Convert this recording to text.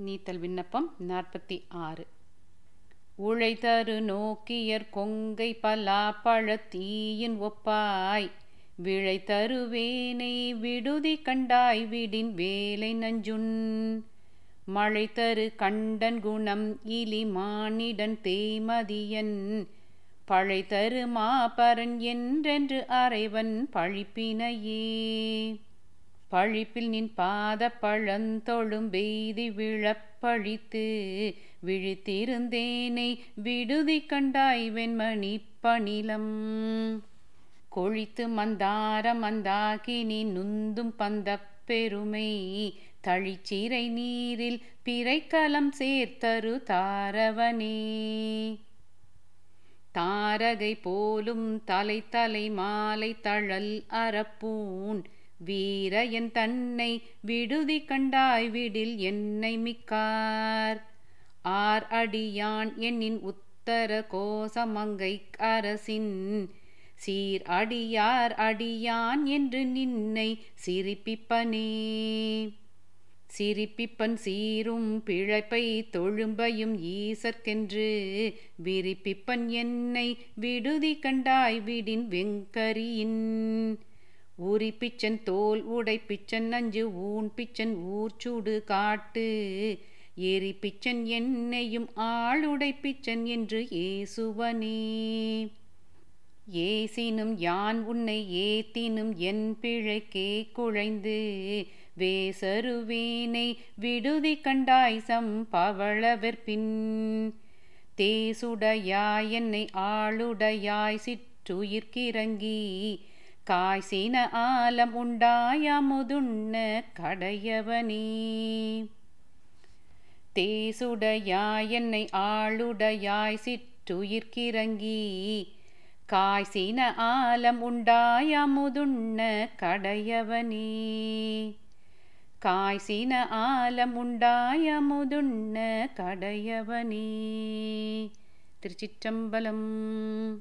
நீத்தல் விண்ணப்பம் நாற்பத்தி ஆறு. உழைதரு நோக்கியர் கொங்கை பலா பழத்தீயின் ஒப்பாய் விழை தருவேனை விடுதி கண்டாய் விடின் வேலை நஞ்சுன். மழை தரு கண்டன் குணம் இலி மானிடன் தேமதியன் பழை தரு மாபரன் என்றென்று அறைவன் பழிப்பினையே. பழிப்பில் நின் பாத பழந்தொழும் பெய்தி விழப்பழித்து விழித்திருந்தேனை விடுதி கண்டாய் வெண்மணி பணிலம். கொழித்து மந்தார மந்தாகினி நுந்தும் பந்த பெருமை தழிச்சிறை நீரில் பிறைக்கலம் சேர்த்தரு தாரவனே. தாரகை போலும் தலை தலை மாலை தழல் வீர என் தன்னை விடுதி கண்டாய் விடில் என்னை மிக்கார். ஆர் அடியான் என்னின் உத்தர கோசமங்கை அரசின். சீர் அடியார் அடியான் என்று நின்னை சிரிப்பிப்பனே. சிரிப்பிப்பன் சீரும் பிழைப்பை தொழும்பையும் ஈசற்கென்று விரிப்பிப்பன் என்னை விடுதி கண்டாய் விடின் வெங்கரியின். ஊரி பிச்சன் தோல் உடை பிச்சன் நஞ்சு ஊன் பிச்சன் ஊர்ச்சூடு காட்டு. ஏரி பிச்சன் என்னையும் ஆளுடை பிச்சன் என்று ஏசுவனே. ஏசினும் யான் உன்னை ஏத்தினும் என் பிழைக்கே குழைந்து. வேசருவேனை விடுதி கண்டாய் சம்பவளவிற்பின் தேசுடையாய் என்னை ஆளுடையாய் சிற்றுயிர்க்கிறங்கி காய்சின ஆலம் உண்டாயமுதுண்ண கடையவனே. தேசுடையாய் என்னை ஆளுடையாய் சிற்றுயிர்க்கிறங்கி காய்சின ஆலம் உண்டாயமுதுண்ண கடையவனே. காய்சின ஆலம் உண்டாயமுதுண்ண கடையவனே. திருச்சிற்றம்பலம்.